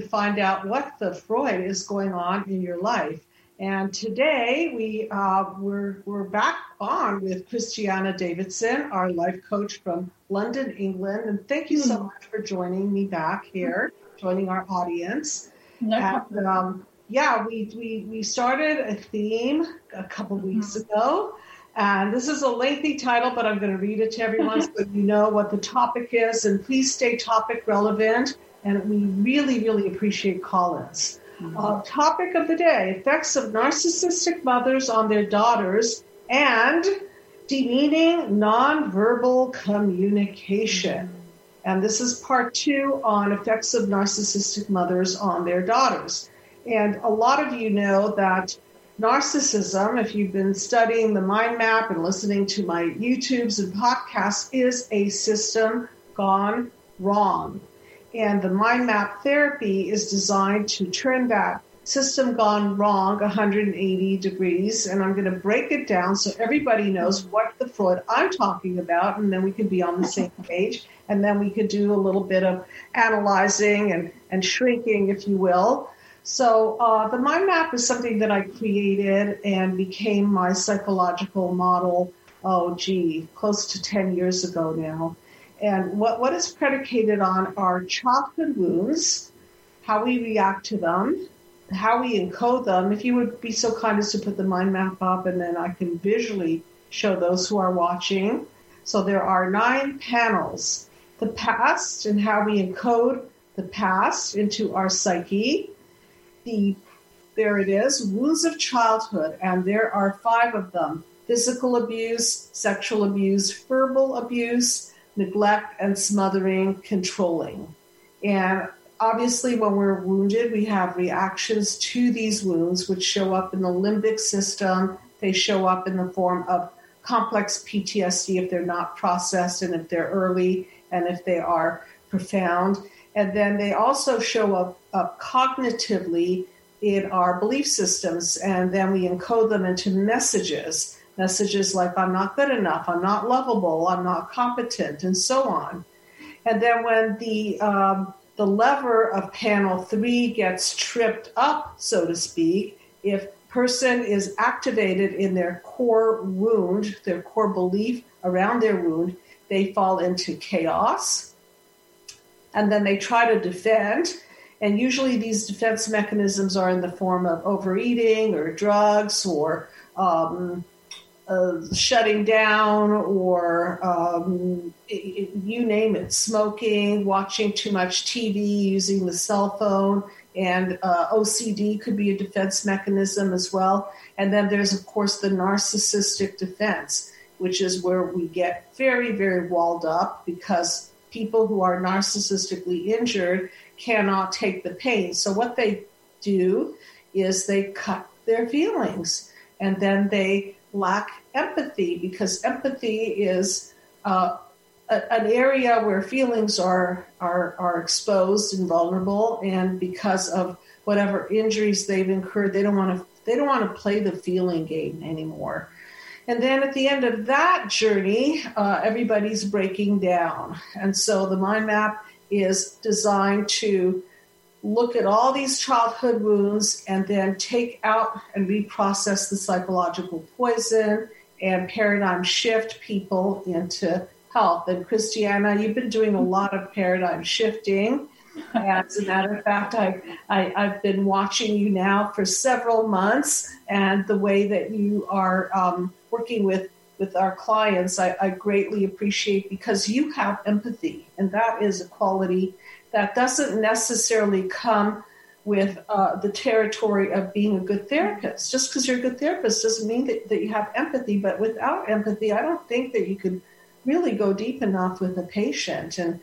find out what the Freud is going on in your life. And today we uh, we're we're back on with Christiana Davidson, our life coach from London, England. And thank you so much for joining me back here, joining our audience. No And, um, yeah, we, we we started a theme a couple weeks ago, and this is a lengthy title, but I'm going to read it to everyone so you know what the topic is. And please stay topic relevant. And we really, really appreciate call-ins. Uh, topic of the day: effects of narcissistic mothers on their daughters and demeaning nonverbal communication. And this is part two on effects of narcissistic mothers on their daughters. And a lot of you know that narcissism, if you've been studying the mind map and listening to my YouTubes and podcasts, is a system gone wrong. And the mind map therapy is designed to turn that system gone wrong 180 degrees. And I'm going to break it down so everybody knows what the Freud I'm talking about, and then we can be on the same page. And then we could do a little bit of analyzing and, and shrinking, if you will. So uh, the mind map is something that I created and became my psychological model. Oh, gee, close to 10 years ago now. And what, what is predicated on are childhood wounds, how we react to them, how we encode them. If you would be so kind as to put the mind map up, and then I can visually show those who are watching. So there are nine panels the past and how we encode the past into our psyche. The there it is, wounds of childhood, and there are five of them physical abuse, sexual abuse, verbal abuse, neglect and smothering, controlling. And obviously, when we're wounded, we have reactions to these wounds, which show up in the limbic system. They show up in the form of complex PTSD if they're not processed and if they're early and if they are profound. And then they also show up, up cognitively in our belief systems, and then we encode them into messages. Messages like, I'm not good enough, I'm not lovable, I'm not competent, and so on. And then when the um, the lever of panel three gets tripped up, so to speak, if person is activated in their core wound, their core belief around their wound, they fall into chaos. And then they try to defend. And usually these defense mechanisms are in the form of overeating or drugs or um, shutting down or um, you name it, smoking, watching too much TV, using the cell phone, and uh, OCD could be a defense mechanism as well. And then there's, of course, the narcissistic defense, which is where we get very, very walled up because people who are narcissistically injured cannot take the pain. So what they do is they cut their feelings and then they lack empathy because empathy is uh, a, an area where feelings are, are are exposed and vulnerable, and because of whatever injuries they've incurred, they don't want to they don't want to play the feeling game anymore. And then at the end of that journey, uh, everybody's breaking down, and so the mind map is designed to look at all these childhood wounds and then take out and reprocess the psychological poison and paradigm shift people into health. And Christiana, you've been doing a lot of paradigm shifting. As a matter of fact, I, I, have been watching you now for several months, and the way that you are um, working with, with our clients, I, I greatly appreciate because you have empathy, and that is a quality that doesn't necessarily come with uh, the territory of being a good therapist. Just because you're a good therapist doesn't mean that, that you have empathy, but without empathy, I don't think that you could really go deep enough with a patient. And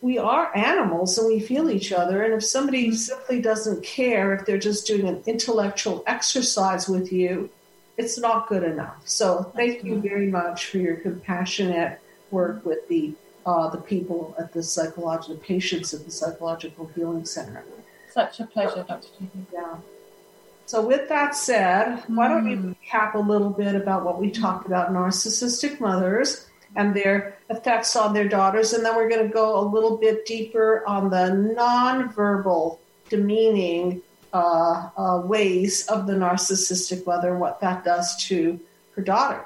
we are animals and we feel each other. And if somebody simply doesn't care, if they're just doing an intellectual exercise with you, it's not good enough. So thank you very much for your compassionate work with the uh, the people at the psychological the patients at the psychological healing center. Such a pleasure, Dr. Judy. Yeah. So with that said, why don't we hmm. recap a little bit about what we talked about narcissistic mothers and their effects on their daughters, and then we're going to go a little bit deeper on the nonverbal, demeaning uh, uh, ways of the narcissistic mother and what that does to her daughter.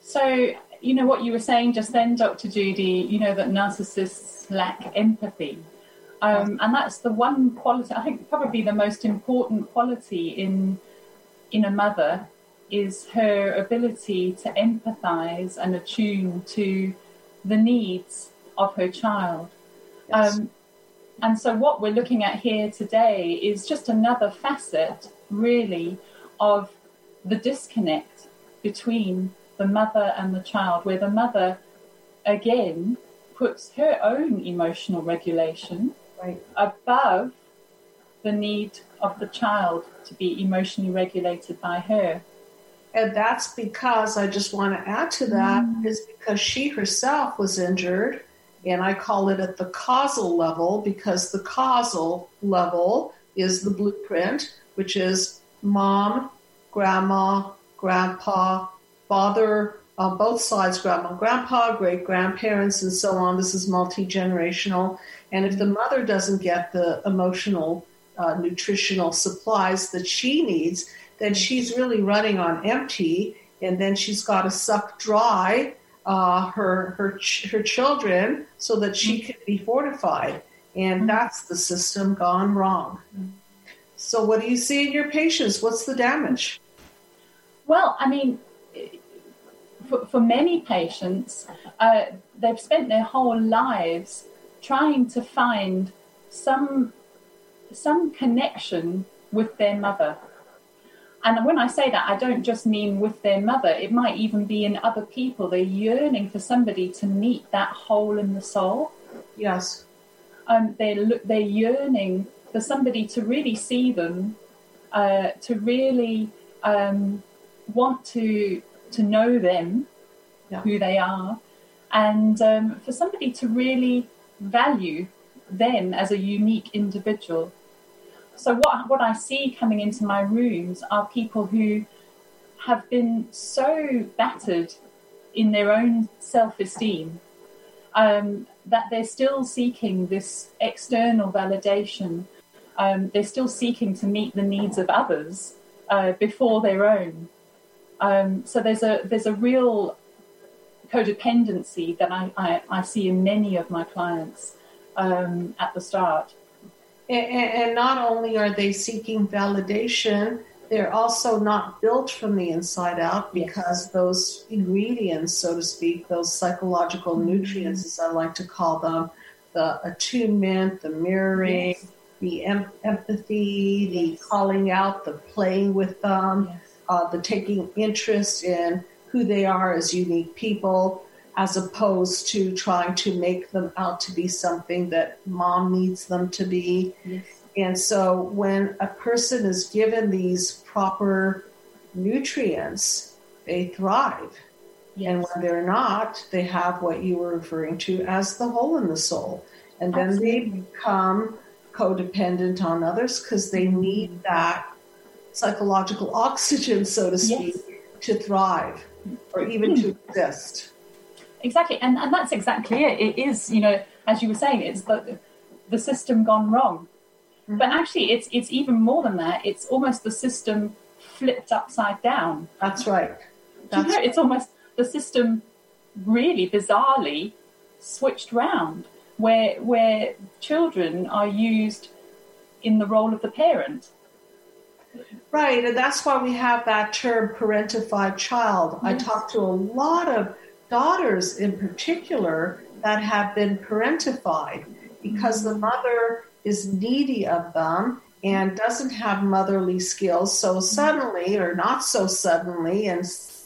So you know what you were saying just then, Dr. Judy, you know, that narcissists lack empathy. Um, and that's the one quality, I think probably the most important quality in, in a mother is her ability to empathize and attune to the needs of her child. Yes. Um, and so, what we're looking at here today is just another facet, really, of the disconnect between the mother and the child, where the mother again puts her own emotional regulation right. above the need of the child to be emotionally regulated by her. And that's because I just want to add to that mm. is because she herself was injured, and I call it at the causal level because the causal level is the blueprint, which is mom, grandma, grandpa, father on both sides, grandma and grandpa, great grandparents, and so on. This is multi generational. And if the mother doesn't get the emotional, uh, nutritional supplies that she needs, then she's really running on empty. And then she's got to suck dry uh, her her ch- her children so that she can be fortified. And mm-hmm. that's the system gone wrong. So, what do you see in your patients? What's the damage? Well, I mean, for, for many patients, uh, they've spent their whole lives trying to find some some connection with their mother. And when I say that, I don't just mean with their mother. It might even be in other people. They're yearning for somebody to meet that hole in the soul. Yes. Um, they're they're yearning for somebody to really see them, uh, to really um, want to to know them, yeah. who they are, and um, for somebody to really value them as a unique individual. So what what I see coming into my rooms are people who have been so battered in their own self-esteem um, that they're still seeking this external validation. Um, they're still seeking to meet the needs of others uh, before their own. Um, so there's a there's a real codependency that I, I, I see in many of my clients um, at the start. And, and, not only are they seeking validation, they're also not built from the inside out because yes. those ingredients, so to speak, those psychological mm-hmm. nutrients, as I like to call them, the attunement, the mirroring, yes. the em- empathy, the calling out, the playing with them uh, the taking interest in who they are as unique people, as opposed to trying to make them out to be something that mom needs them to be. Yes. And so when a person is given these proper nutrients, they thrive. Yes. And when they're not, they have what you were referring to as the hole in the soul. And then Absolutely. they become codependent on others because they need that psychological oxygen, so to speak, yes. to thrive or even to exist. Exactly, and, and that's exactly it. It is, you know, as you were saying, it's the the system gone wrong. Mm-hmm. But actually, it's it's even more than that. It's almost the system flipped upside down. That's right. That's you know, right. It's almost the system really bizarrely switched round, where where children are used in the role of the parent. Right, and that's why we have that term parentified child. Yes. I talk to a lot of daughters in particular that have been parentified because the mother is needy of them and doesn't have motherly skills. So suddenly, or not so suddenly, and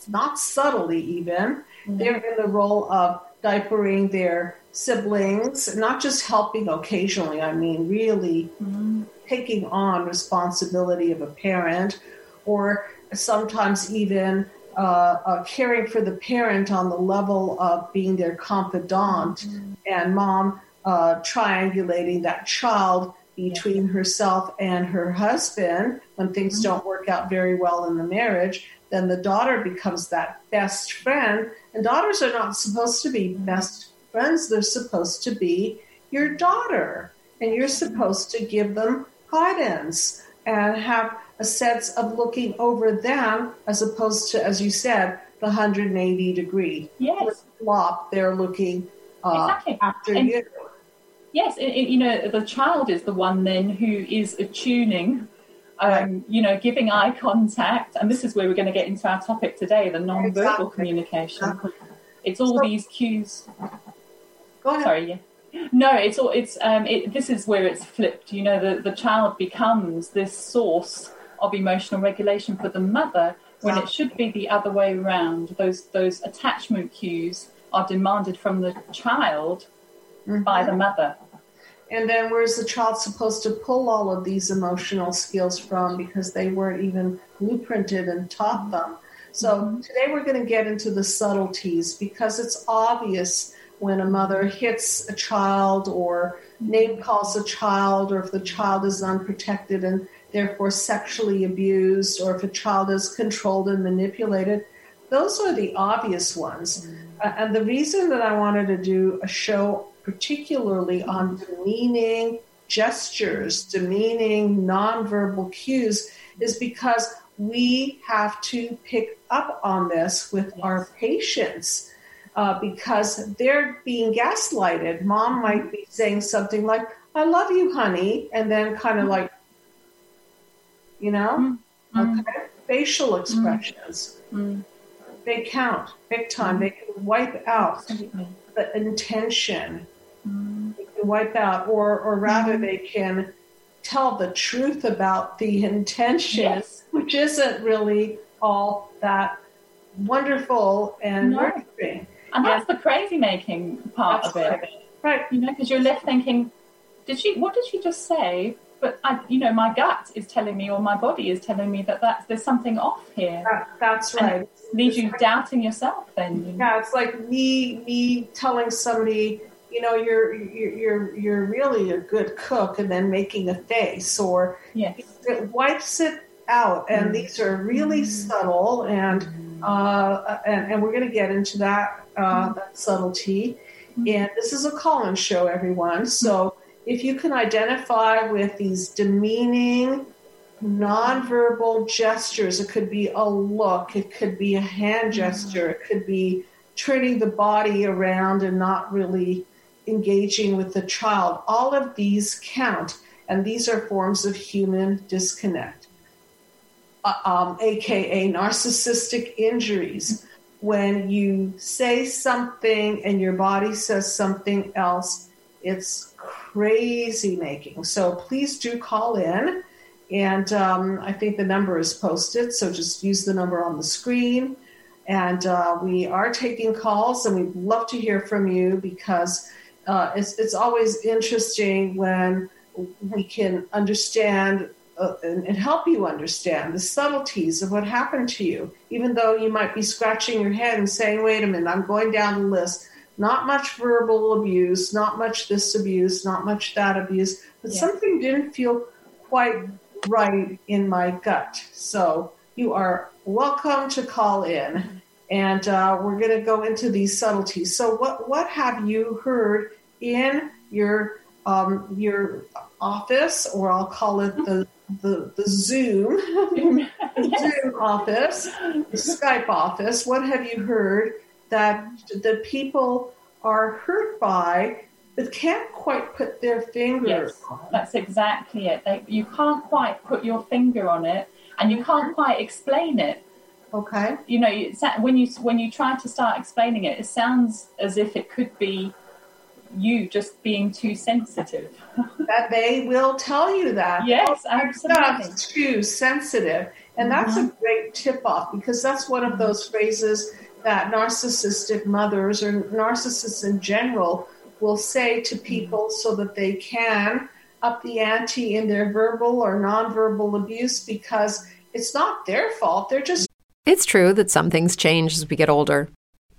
not subtly even, mm-hmm. they're in the role of diapering their siblings, not just helping occasionally, I mean, really mm-hmm. Taking on responsibility of a parent, or sometimes even uh, uh, caring for the parent on the level of being their confidant, mm-hmm. and mom uh, triangulating that child between herself and her husband. When things mm-hmm. don't work out very well in the marriage then the daughter becomes that best friend. And daughters are not supposed to be best friends. They're supposed to be your daughter. And you're supposed to give them guidance and have a sense of looking over them as opposed to as you said the 180 degree yes. flop they're looking uh, exactly. after and, you Yes, it, it, you know, the child is the one then who is attuning, um, you know, giving eye contact. And this is where we're going to get into our topic today the non verbal exactly. communication. Exactly. It's all so, these cues. Go ahead. Sorry, yeah. No, it's all, it's, um, it, this is where it's flipped. You know, the, the child becomes this source of emotional regulation for the mother when it should be the other way around. Those, those attachment cues are demanded from the child mm-hmm. by the mother. And then where's the child supposed to pull all of these emotional skills from because they weren't even blueprinted and taught them? So mm-hmm. today we're going to get into the subtleties because it's obvious when a mother hits a child or name calls a child or if the child is unprotected and therefore sexually abused or if a child is controlled and manipulated. Those are the obvious ones. Uh, and the reason that I wanted to do a show particularly on demeaning gestures, demeaning nonverbal cues, is because we have to pick up on this with yes. our patients uh, because they're being gaslighted. Mom might be saying something like, I love you, honey, and then kind of like, you know, mm-hmm. okay? facial expressions. Mm-hmm. They count big time. Mm-hmm. They can wipe out the intention mm. they can wipe out, or or rather, mm-hmm. they can tell the truth about the intention, yes. which isn't really all that wonderful and no. nurturing. And that's the crazy making part of it, right. You know, because you're left thinking, did she? What did she just say? But I, you know, my gut is telling me, or my body is telling me that that's, there's something off here. That, that's right. Leaves you doubting yourself. Then yeah, it's like me me telling somebody you know you're you're you're really a good cook and then making a face or yes. it wipes it out and mm. these are really subtle and uh, and, and we're going to get into that uh, mm. that subtlety mm. and this is a call-in show everyone so if you can identify with these demeaning nonverbal gestures it could be a look it could be a hand gesture it could be turning the body around and not really engaging with the child. All of these count, and these are forms of human disconnect, um, aka narcissistic injuries. When you say something and your body says something else, it's crazy making. So please do call in. And um, I think the number is posted, so just use the number on the screen. And uh, we are taking calls, and we'd love to hear from you because uh, it's, it's always interesting when we can understand uh, and, and, help you understand the subtleties of what happened to you, even though you might be scratching your head and saying, wait a minute, I'm going down the list. Not much verbal abuse, not much this abuse, not much that abuse, but something didn't feel quite right in my gut. So you are welcome to call in and uh, we're going to go into these subtleties. So, what what have you heard in your um, your office, or I'll call it the the, the Zoom, Zoom office, the Skype office. What have you heard that the people are hurt by but can't quite put their finger yes, That's exactly it. They, you can't quite put your finger on it, and you can't quite explain it. Okay. You know, when you when you try to start explaining it, it sounds as if it could be you just being too sensitive. that they will tell you that. Yes, oh, absolutely. Too sensitive, and that's mm-hmm. a great tip off because that's one of those phrases that narcissistic mothers or narcissists in general will say to people so that they can up the ante in their verbal or nonverbal abuse because it's not their fault. They're just. It's true that some things change as we get older.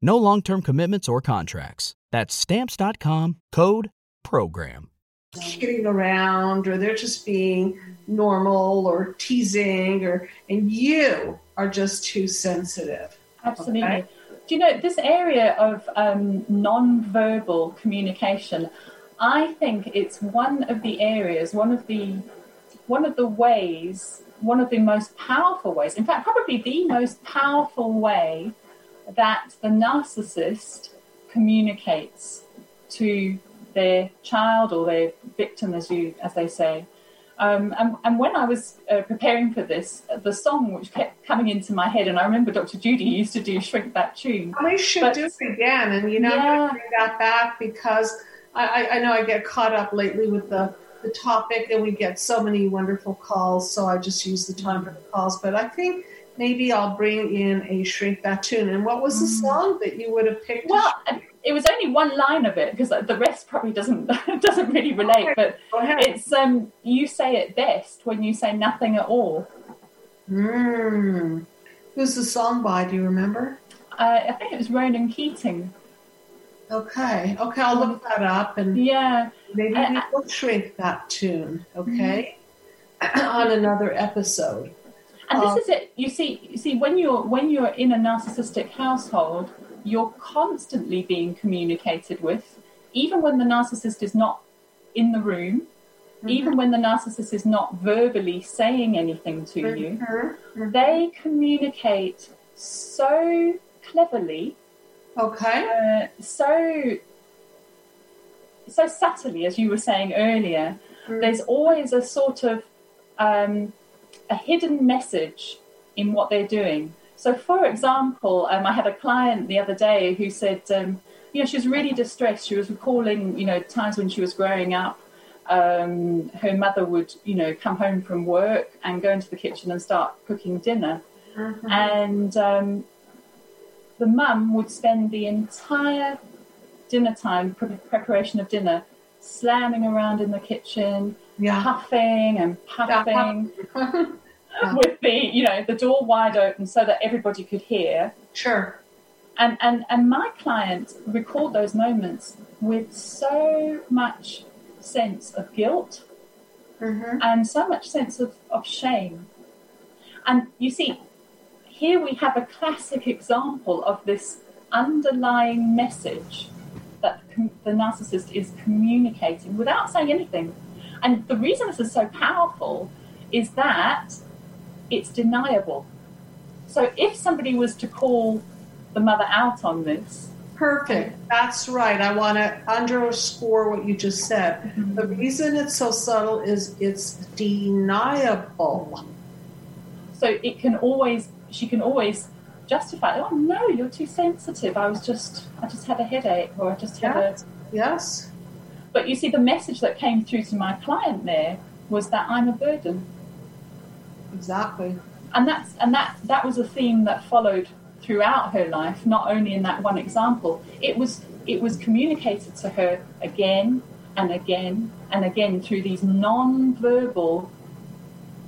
No long term commitments or contracts. That's Stamps.com code PROGRAM. Kidding around, or they're just being normal or teasing, or and you are just too sensitive. Absolutely. Okay? Do you know this area of um, non-verbal communication? I think it's one of the areas, one of the one of the ways, one of the most powerful ways, in fact, probably the most powerful way that the narcissist communicates to their child or their victim, as you as they say. Um, and, and, when I was uh, preparing for this, the song which kept coming into my head, and I remember Dr. Judy used to do "Shrink That Tune." We should but, do it again, and you know, yeah. bring that back because I, I know I get caught up lately with the, the topic and we get so many wonderful calls, so I just use the time for the calls. But I think maybe I'll bring in a shrink that tune. And what was the mm. song that you would have picked? Well, it was only one line of it because the rest probably doesn't doesn't really relate. But it's um, you say it best when you say nothing at all. Mm. Who's the song by? Do you remember? Uh, I think it was Ronan Keating. Okay. Okay, I'll look that up and yeah, maybe we will shrink that tune. Okay, mm-hmm. on another episode. And this um, is it. You see, you see, when you're when you're in a narcissistic household, you're constantly being communicated with, even when the narcissist is not in the room, mm-hmm. even when the narcissist is not verbally saying anything to mm-hmm. you. Mm-hmm. They communicate so cleverly Okay. Uh, so so subtly, as you were saying earlier, mm. there's always a sort of um, a hidden message in what they're doing. So, for example, um, I had a client the other day who said, um, you know, she was really distressed. She was recalling, you know, times when she was growing up. Um, her mother would, you know, come home from work and go into the kitchen and start cooking dinner. Mm-hmm. And um, the mum would spend the entire dinner time, pre- preparation of dinner, slamming around in the kitchen, yeah. huffing and puffing. Yeah. with the you know the door wide open so that everybody could hear sure and and and my client recalled those moments with so much sense of guilt mm-hmm. and so much sense of, of shame and you see here we have a classic example of this underlying message that the narcissist is communicating without saying anything. And the reason this is so powerful is that it's deniable. So if somebody was to call the mother out on this, Perfect. That's right. I want to underscore what you just said. Mm-hmm. The reason it's so subtle is it's deniable. So it can always, she can always justify. Oh no, you're too sensitive. I was just, I just had a headache, or I just had yes. a yes. But you see, the message that came through to my client there was that I'm a burden. Exactly. And that's and that that was a theme that followed throughout her life, not only in that one example. It was it was communicated to her again and again and again through these non-verbal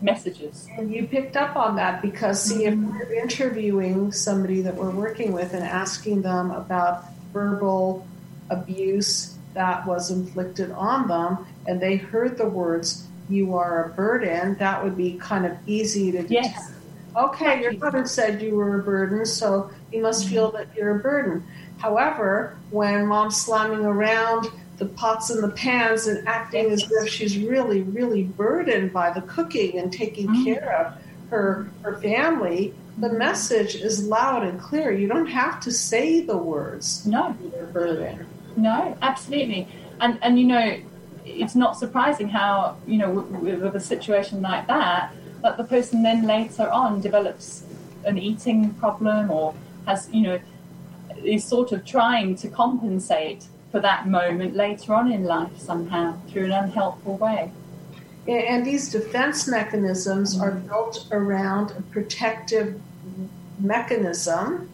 messages. And you picked up on that because, see, if mm-hmm. we're interviewing somebody that we're working with and asking them about verbal abuse that was inflicted on them, and they heard the words, you are a burden, that would be kind of easy to detect. Yes. Okay, your mother said you were a burden, so you must feel mm-hmm. that you're a burden. However, when mom's slamming around the pots and the pans and acting as if she's really, really burdened by the cooking and taking mm-hmm. care of her her family, the message is loud and clear. You don't have to say the words. No, you're a burden. No, absolutely. And and you know, it's not surprising how you know with, with a situation like that that the person then later on develops an eating problem or has you know is sort of trying to compensate for that moment later on in life somehow through an unhelpful way. And these defense mechanisms are built around a protective mechanism,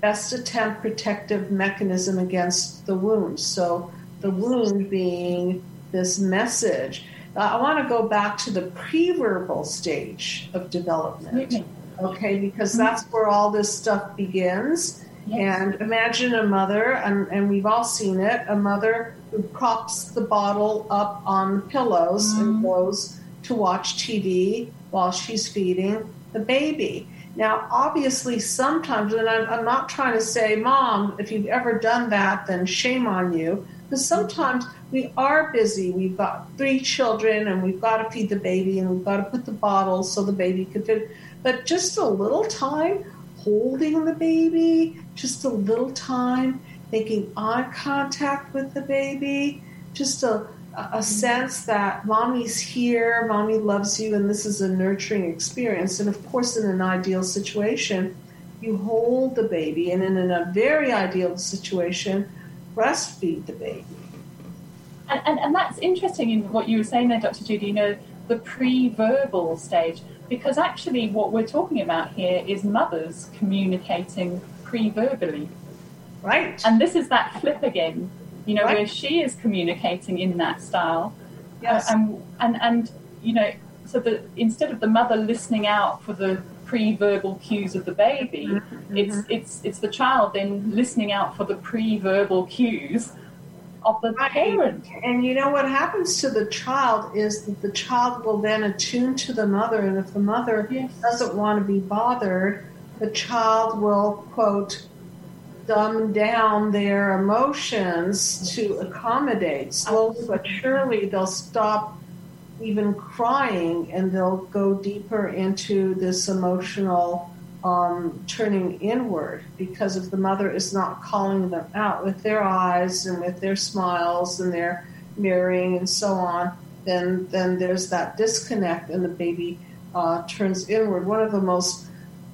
best attempt protective mechanism against the wound. So the wound being this message. I want to go back to the pre-verbal stage of development. Okay, because that's where all this stuff begins. And imagine a mother, and, and, we've all seen it, a mother who props the bottle up on pillows mm. and goes to watch TV while she's feeding the baby. Now, obviously, sometimes, and I'm, I'm not trying to say, Mom, if you've ever done that, then shame on you. Because sometimes we are busy. We've got three children and we've got to feed the baby and we've got to put the bottle so the baby could fit. But just a little time holding the baby, just a little time, making eye contact with the baby, just a, a sense that mommy's here, mommy loves you, and this is a nurturing experience. And of course, in an ideal situation, you hold the baby, and in a very ideal situation, breastfeed the baby. And, and, and that's interesting in what you were saying there, Dr. Judy, you know, the pre verbal stage because actually what we're talking about here is mothers communicating pre-verbally right and this is that flip again you know right. where she is communicating in that style yes uh, and and and you know so that instead of the mother listening out for the pre-verbal cues of the baby mm-hmm. it's it's it's the child then listening out for the pre-verbal cues of the right. parent. And you know what happens to the child is that the child will then attune to the mother, and if the mother yes. doesn't want to be bothered, the child will quote dumb down their emotions to accommodate. Slowly but surely, they'll stop even crying and they'll go deeper into this emotional um, turning inward because if the mother is not calling them out with their eyes and with their smiles and their mirroring and so on, then then there's that disconnect and the baby uh, turns inward. One of the most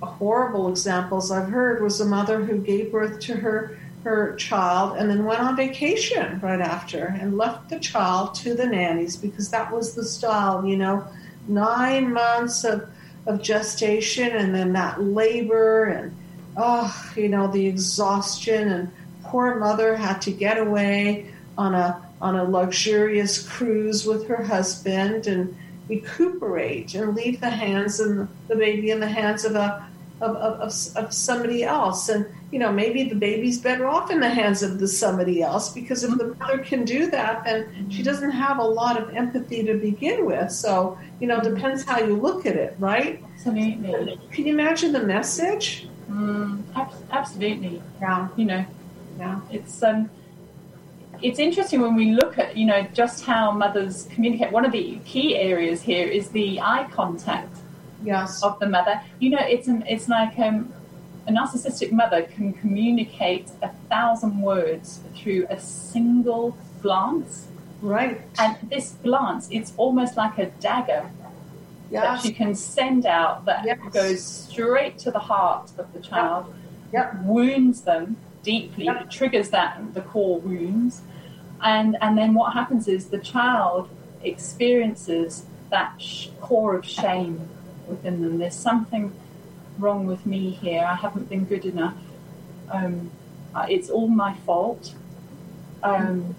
horrible examples I've heard was a mother who gave birth to her her child and then went on vacation right after and left the child to the nannies because that was the style, you know, nine months of of gestation and then that labor and oh, you know, the exhaustion and poor mother had to get away on a on a luxurious cruise with her husband and recuperate and leave the hands and the baby in the hands of a of, of, of, somebody else. And you know maybe the baby's better off in the hands of the somebody else because if the mother can do that then she doesn't have a lot of empathy to begin with. So you know depends how you look at it right? Absolutely. Can you imagine the message? Mm, absolutely. Yeah. You know yeah. it's um it's interesting when we look at you know just how mothers communicate. One of the key areas here is the eye contact yes. of the mother. You know, it's an, it's like um, a narcissistic mother can communicate a thousand words through a single glance. Right. And this glance, it's almost like a dagger yes. that she can send out that yes. goes straight to the heart of the child, yep. Yep. wounds them deeply, yep. triggers that the core wounds, and and then what happens is the child experiences that sh- core of shame within them. There's something wrong with me here. I haven't been good enough. Um, uh, it's all my fault. Um,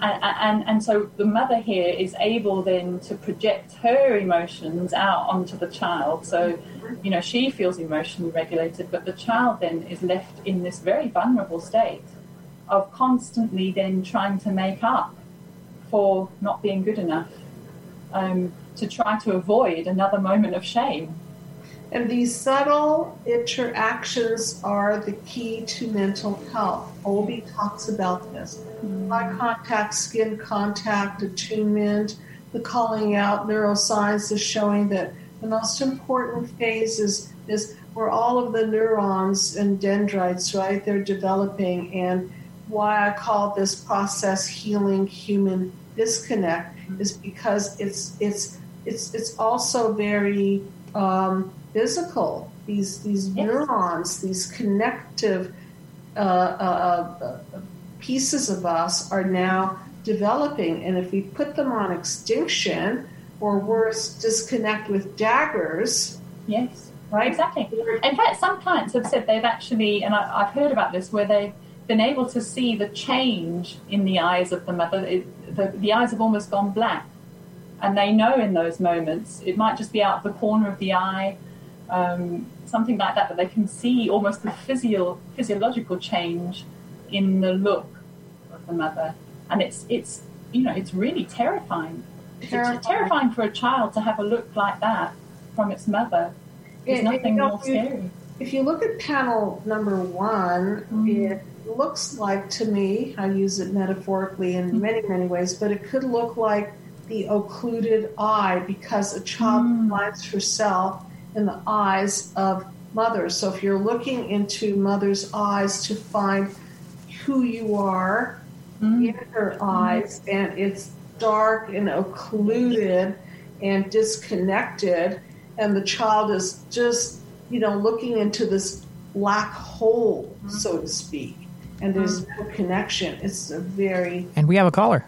and, and, and so the mother here is able then to project her emotions out onto the child. So, you know, she feels emotionally regulated, but the child then is left in this very vulnerable state of constantly then trying to make up for not being good enough. Um, to try to avoid another moment of shame. And these subtle interactions are the key to mental health. Bowlby talks about this. Mm. Eye contact, skin contact, attunement, the calling out, neuroscience is showing that the most important phase is, is where all of the neurons and dendrites, right, they're developing. And why I call this process healing human disconnect is because it's it's it's it's also very um, physical. These these yes. neurons, these connective uh, uh, uh, pieces of us are now developing, and if we put them on extinction, or worse, disconnect with daggers. Yes, right. Exactly. In fact, some clients have said they've actually, and I, have heard about this, where they've been able to see the change in the eyes of the mother. It, the, the eyes have almost gone black and they know in those moments it might just be out of the corner of the eye um, something like that but they can see almost the physio- physiological change in the look of the mother. And it's it's you know it's really terrifying. Terrifying, it's terrifying. for a child to have a look like that from its mother. There's it, nothing more scary. If you look at panel number one mm. it looks like to me i use it metaphorically in mm. many many ways but it could look like the occluded eye because a child mm. finds herself in the eyes of mother. So if you're looking into mother's eyes to find who you are mm. in her eyes, mm. and it's dark and occluded and disconnected, and the child is just, you know, looking into this black hole, so to speak, and there's mm. no connection. It's a very. And we have a caller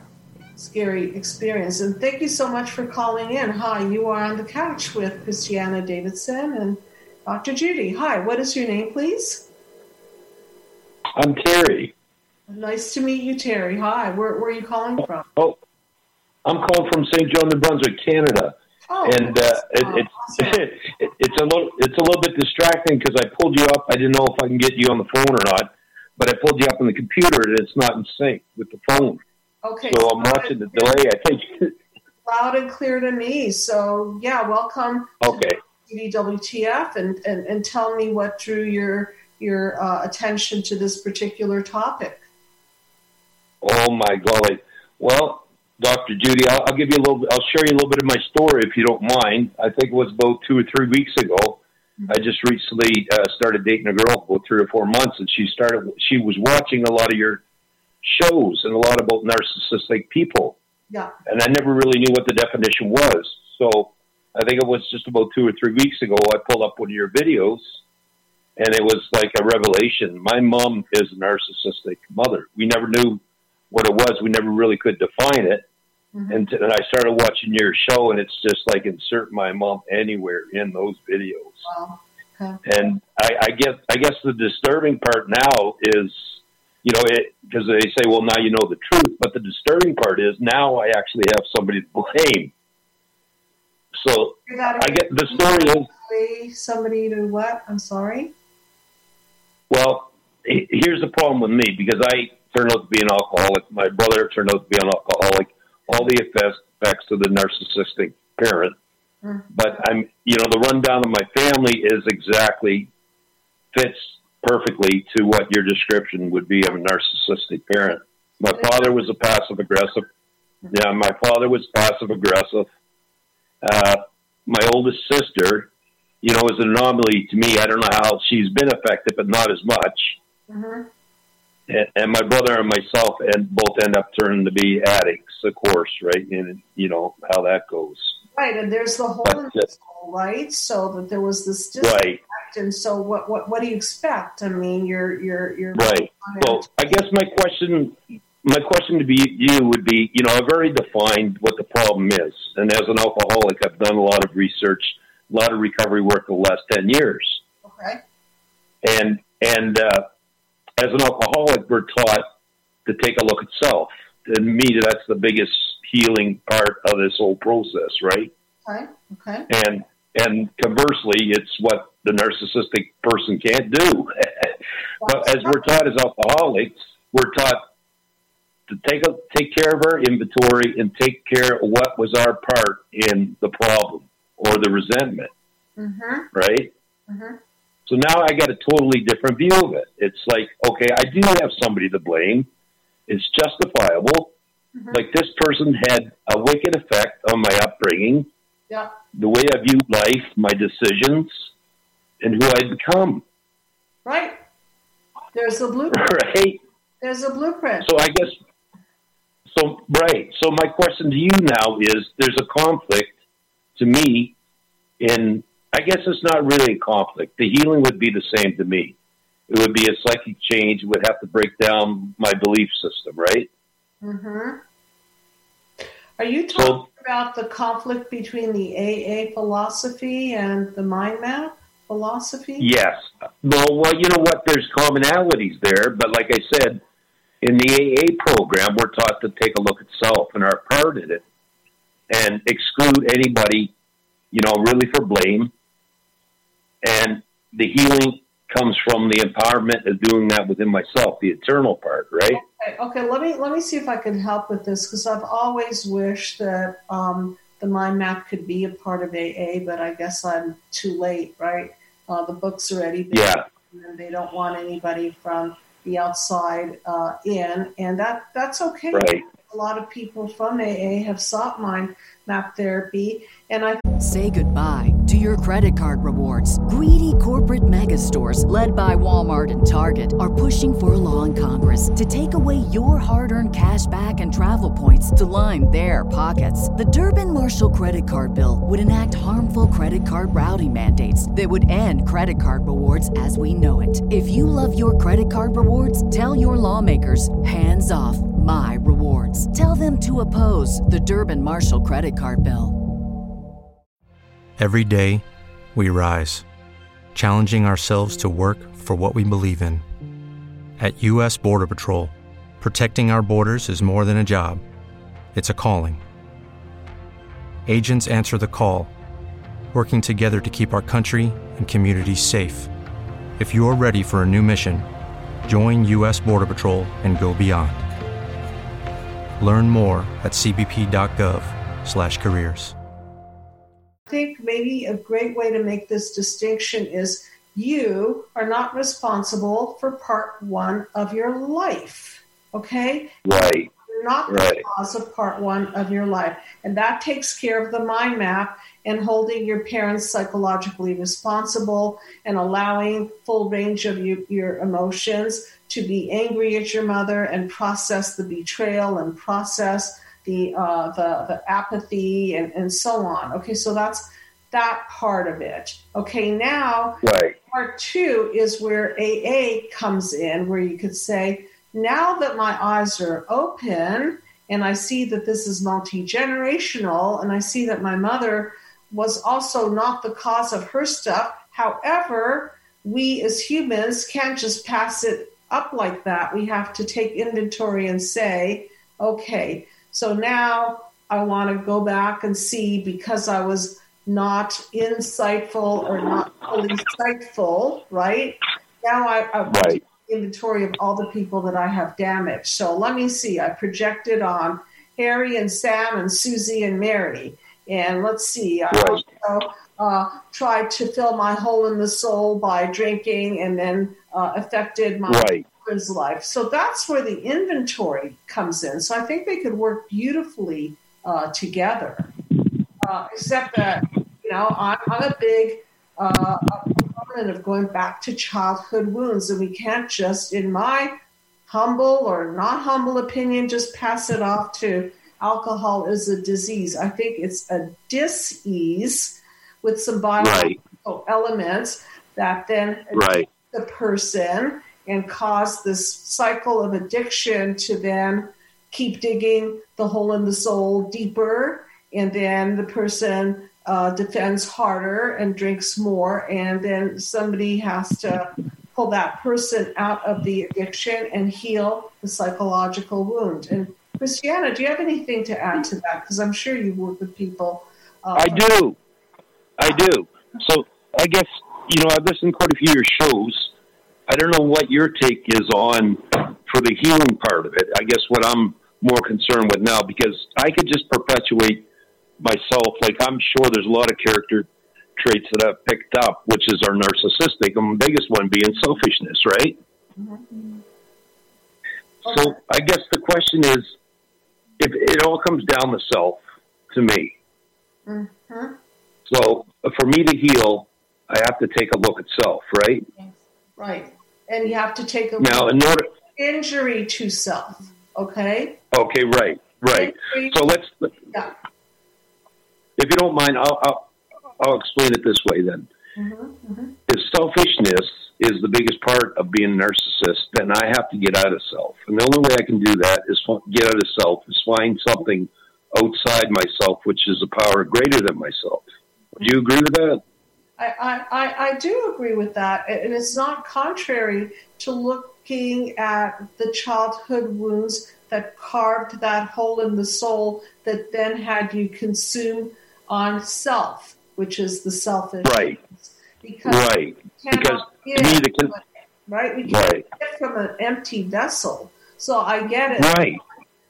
scary experience. And thank you so much for calling in. Hi, you are on the couch with Christiana Davidson and Dr. Judy. Hi, what is your name, please? I'm Terry. Nice to meet you, Terry. Hi, where, where are you calling from? Oh, I'm calling from St. John, New Brunswick, Canada. Oh, and uh, it, it's awesome. it, it's a little it's a little bit distracting because I pulled you up. I didn't know if I can get you on the phone or not, but I pulled you up on the computer and it's not in sync with the phone. Okay. So I'm watching the delay. I think. Loud and clear to me. So yeah, welcome. Okay. WTF and, and, and tell me what drew your your uh, attention to this particular topic. Oh my golly! Well, Dr. Judy, I'll, I'll, give you a little. I'll share you a little bit of my story if you don't mind. I think it was about two or three weeks ago. Mm-hmm. I just recently uh, started dating a girl for three or four months, and she started. She was watching a lot of your shows and a lot about narcissistic people. Yeah. And I never really knew what the definition was. So I think it was just about two or three weeks ago, I pulled up one of your videos and it was like a revelation. My mom is a narcissistic mother. We never knew what it was. We never really could define it. Mm-hmm. And, and I started watching your show and it's just like insert my mom anywhere in those videos. Wow. Okay. And I, I guess I guess the disturbing part now is, you know, it because they say, well, now you know the truth. But the disturbing part is now I actually have somebody to blame. So I get the story is somebody to what? I'm sorry. Well, here's the problem with me because I turned out to be an alcoholic. My brother turned out to be an alcoholic. All the effects effects of the narcissistic parent. Mm. But I'm, you know, the rundown of my family is exactly fits perfectly to what your description would be of a narcissistic parent. My father was a passive aggressive. Yeah, my father was passive aggressive. Uh, my oldest sister, you know, is an anomaly to me. I don't know how she's been affected, but not as much. Mm-hmm and, and my brother and myself and both end up turning to be addicts, of course, right? And you know how that goes. Right, and there's the hole but, in the soul, right? So that there was this disconnect, right. And so what, what what do you expect? I mean, you're you're you're right. So I guess my question my question to be you would be, you know, I've already defined what the problem is, and as an alcoholic, I've done a lot of research, a lot of recovery work the last ten years. Okay. And and uh, as an alcoholic, we're taught to take a look at self. And me, that's the biggest healing part of this whole process, right? Okay. Okay. And and conversely, it's what the narcissistic person can't do. but as we're taught as alcoholics, we're taught to take a, take care of our inventory and take care of what was our part in the problem or the resentment, mm-hmm. right? Mm-hmm. So now I got a totally different view of it. It's like, okay, I do have somebody to blame. It's justifiable. Mm-hmm. Like this person had a wicked effect on my upbringing, yeah. the way I view life, my decisions, and who I become. Right. There's a blueprint. Right. There's a blueprint. So I guess, so right. So my question to you now is: There's a conflict to me in I guess it's not really a conflict. The healing would be the same to me. It would be a psychic change. It would have to break down my belief system, right? Mm-hmm. Are you talking so, about the conflict between the AA philosophy and the mind map philosophy? Yes. Well, well, you know what? There's commonalities there, but like I said, in the AA program, we're taught to take a look at self and our part in it, and exclude anybody, you know, really for blame, and the healing comes from the empowerment of doing that within myself, the eternal part, right? Okay, okay. let me let me see if I can help with this because I've always wished that um, the mind map could be a part of AA, but I guess I'm too late, right? Uh, the book's already been yeah. and they don't want anybody from the outside uh, in, and that that's okay. Right. Lot of people from AA have sought mind map therapy, and I say goodbye to your credit card rewards. Greedy corporate mega stores, led by Walmart and Target, are pushing for a law in Congress to take away your hard earned cash back and travel points to line their pockets. The Durbin Marshall credit card bill would enact harmful credit card routing mandates that would end credit card rewards as we know it. If you love your credit card rewards, tell your lawmakers hands off my rewards. Tell them to oppose the Durbin Marshall credit card bill. Every day, we rise, challenging ourselves to work for what we believe in. At U.S. Border Patrol, protecting our borders is more than a job, it's a calling. Agents answer the call, working together to keep our country and communities safe. If you're ready for a new mission, join U.S. Border Patrol and go beyond. Learn more at cbp.gov/careers. I think maybe a great way to make this distinction is you are not responsible for part one of your life. Okay? Right. You're not right. the cause of part one of your life. And that takes care of the mind map and holding your parents psychologically responsible and allowing full range of you, your emotions to be angry at your mother and process the betrayal and process the uh, the, the apathy and, and so on. Okay, so that's that part of it. Okay, now right. part two is where AA comes in, where you could say, now that my eyes are open and I see that this is multi generational, and I see that my mother was also not the cause of her stuff. However, we as humans can't just pass it up like that. We have to take inventory and say, okay, so now I want to go back and see because I was not insightful or not fully insightful, right? Now I, I right. inventory of all the people that I have damaged. So let me see. I projected on Harry and Sam and Susie and Mary. And let's see. I right. also uh, tried to fill my hole in the soul by drinking and then uh, affected my right. life. So that's where the inventory comes in. So I think they could work beautifully uh, together. Uh, except that, you know, I'm, I'm a big uh, proponent of going back to childhood wounds, and we can't just, in my humble or not humble opinion, just pass it off to alcohol is a disease. I think it's a disease with some biological right. elements that then right. the person and cause this cycle of addiction to then keep digging the hole in the soul deeper. And then the person uh, defends harder and drinks more. And then somebody has to pull that person out of the addiction and heal the psychological wound. And christiana do you have anything to add to that? Because i'm sure you work with people uh, i do i do so i guess you know i've listened to quite a few of your shows i don't know what your take is on for the healing part of it i guess what i'm more concerned with now because i could just perpetuate myself, like I'm sure there's a lot of character traits that I've picked up, which is our narcissistic, and the biggest one being selfishness, right? Mm-hmm. So I guess the question is, if it all comes down to self, to me. Mm-hmm. So for me to heal, I have to take a look at self, right? Yes. Right, and you have to take a now in order injury to self. Okay. Okay. Right. Right. Injury. So let's. Yeah if you don't mind, I'll, I'll, I'll explain it this way then. Mm-hmm, mm-hmm. If selfishness is the biggest part of being a narcissist, then I have to get out of self. And the only way I can do that is get out of self, is find something outside myself, which is a power greater than myself. Do you agree with that? I, I, I do agree with that. And it's not contrary to looking at the childhood wounds that carved that hole in the soul that then had you consume on self, which is the selfish. Right. Because right. Because the con- right. We can't right. get from an empty vessel. So I get it. Right.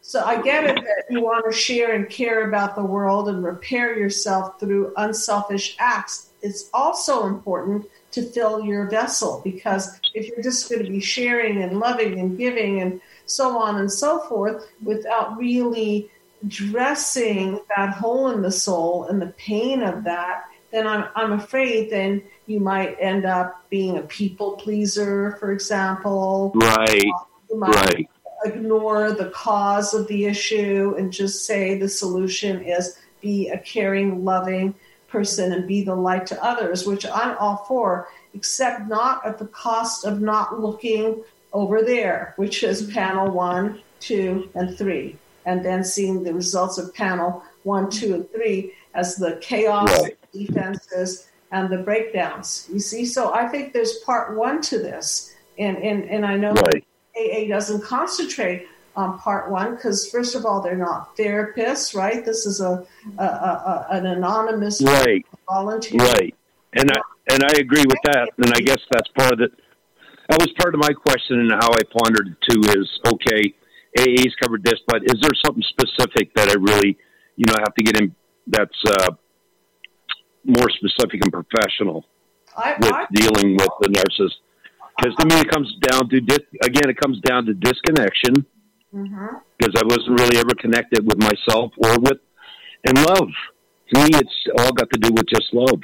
So I get it that you want to share and care about the world and repair yourself through unselfish acts. It's also important to fill your vessel because if you're just going to be sharing and loving and giving and so on and so forth without really dressing that hole in the soul and the pain of that, then I'm, I'm afraid then you might end up being a people pleaser, for example. Right. Uh, right. Ignore the cause of the issue and just say the solution is be a caring, loving person and be the light to others, which I'm all for, except not at the cost of not looking over there, which is panel one, two, and three and then seeing the results of panel one, two, and three as the chaos, defenses, and the breakdowns. You see, so I think there's part one to this, and and, and I know right. AA doesn't concentrate on part one because first of all they're not therapists, right? This is a, a, a, an anonymous right. volunteer, right? And I and I agree with that, and I guess that's part of it. That was part of my question and how I pondered it too. Is okay AA's covered this, but is there something specific that I really, you know, have to get in that's uh, more specific and professional I, with I, dealing with the narcissist? Because to me, it comes down to dis- again, it comes down to disconnection. Because mm-hmm. I wasn't really ever connected with myself or with and love. To me, it's all got to do with just love.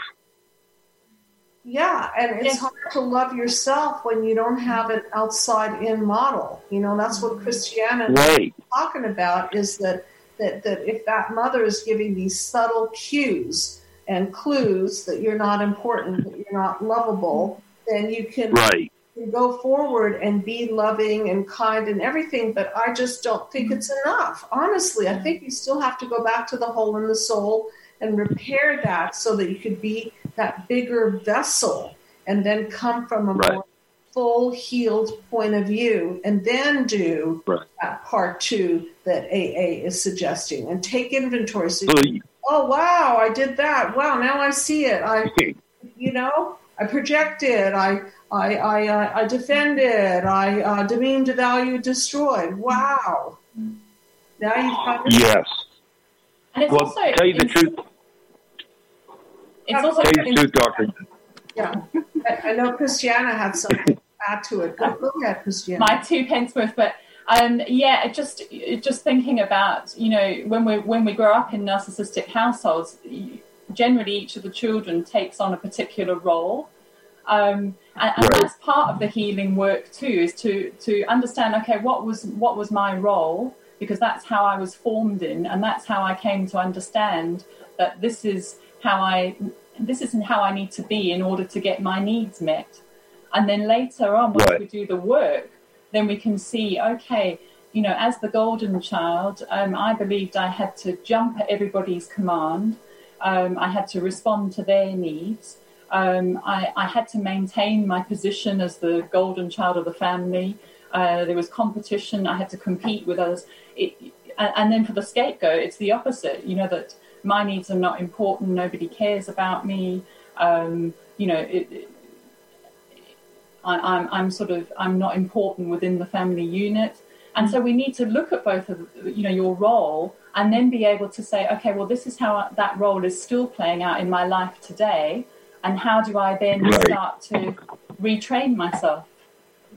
Yeah, and it's hard to love yourself when you don't have an outside in model. You know, that's what Christiana right. is talking about is that, that that if that mother is giving these subtle cues and clues that you're not important, that you're not lovable, then you can, right. Go forward and be loving and kind and everything. But I just don't think it's enough. Honestly, I think you still have to go back to the hole in the soul and repair that so that you could be that bigger vessel and then come from a Right. more full healed point of view and then do Right. that part two that AA is suggesting and take inventory. So, So, oh wow, I did that. Wow, now I see it. I, you know, I projected. I, I, I, uh, I defended. I uh, demeaned, devalued, destroyed. Wow. Now you've got yes. And it's Well, also tell you the truth. It's also Tell you the truth, Doctor. Yeah, I, I know Christiana had something to add to it. Go, go ahead, Christiana. my two pence worth. But um, yeah, just just thinking about you know when we when we grow up in narcissistic households, generally each of the children takes on a particular role. Um, and, and Right. that's part of the healing work too, is to to understand. Okay, what was what was my role? Because that's how I was formed in, and that's how I came to understand that this is how I this isn't how I need to be in order to get my needs met. And then later on, once Right. we do the work, then we can see, okay, you know, as the golden child, um, I believed I had to jump at everybody's command. Um, I had to respond to their needs. Um, I, I had to maintain my position as the golden child of the family. Uh, there was competition. I had to compete with others. It, and, then for the scapegoat, it's the opposite. You know that my needs are not important. Nobody cares about me. Um, you know, it, it- I, I'm, I'm sort of I'm not important within the family unit, and so we need to look at both of you know your role and then be able to say, okay, well, this is how that role is still playing out in my life today, and how do I then Right. start to retrain myself?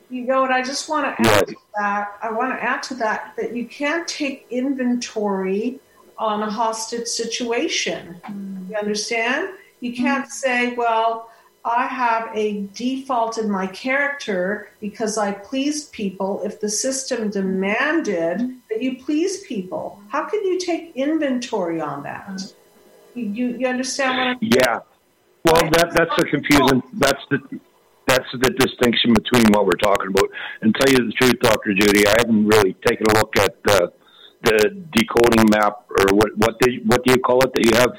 you know what? I just want to add Right. to that. I want to add to that that you can't take inventory on a hostage situation. Mm. You understand? You mm. can't say, well, I have a default in my character because I pleased people if the system demanded that you please people. How can you take inventory on that? Mm. You, you, you understand what I'm Yeah. Well, that that's the confusion. That's the that's the distinction between what we're talking about. And tell you the truth, Doctor Judy, I haven't really taken a look at the the decoding map or what what do you, what do you call it that you have?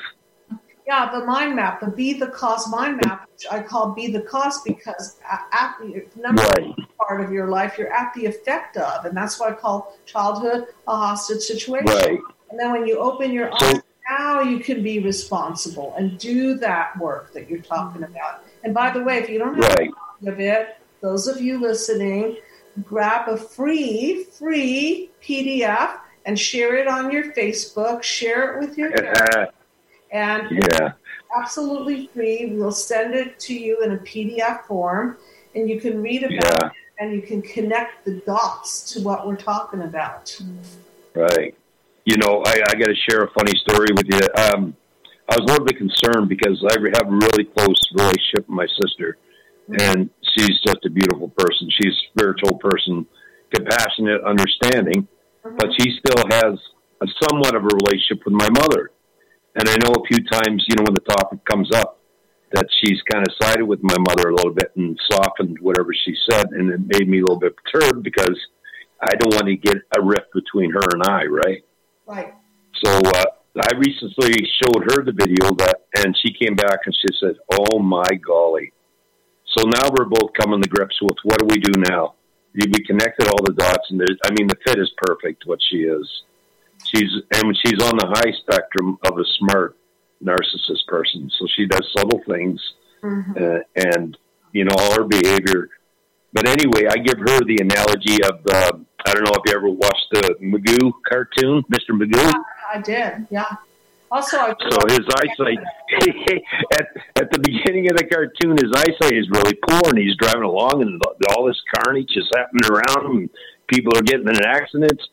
Yeah, the mind map, the be the cost mind map, which I call be the cost because at the number Right. one part of your life, you're at the effect of, and that's why I call childhood a hostage situation. Right. And then when you open your eyes, now you can be responsible and do that work that you're talking about. And by the way, if you don't have Right. a copy of it, those of you listening, grab a free, free PDF and share it on your Facebook, share it with your Uh, and yeah. absolutely free. We'll send it to you in a PDF form, and you can read about Yeah. it and you can connect the dots to what we're talking about. Right. You know, I, I got to share a funny story with you. Um, I was a little bit concerned because I have a really close relationship with my sister, and she's just a beautiful person. She's a spiritual person, compassionate, understanding, but she still has a somewhat of a relationship with my mother. And I know a few times, you know, when the topic comes up, that she's kind of sided with my mother a little bit and softened whatever she said, and it made me a little bit perturbed because I don't want to get a rift between her and I, right? Right. So uh, I recently showed her the video that, and she came back and she said, "Oh my golly!" So now we're both coming to grips with what do we do now? We connected all the dots, and I mean, the fit is perfect. What she is, she's and she's on the high spectrum of a smart narcissist person. So she does subtle things, uh, and you know all her behavior. But anyway, I give her the analogy of uh, I don't know if you ever watched the Magoo cartoon, Mr. Magoo. Yeah, I did, yeah. Also, I So his eyesight at at the beginning of the cartoon, his eyesight is really poor, and he's driving along, and all this carnage is happening around him. People are getting in accidents,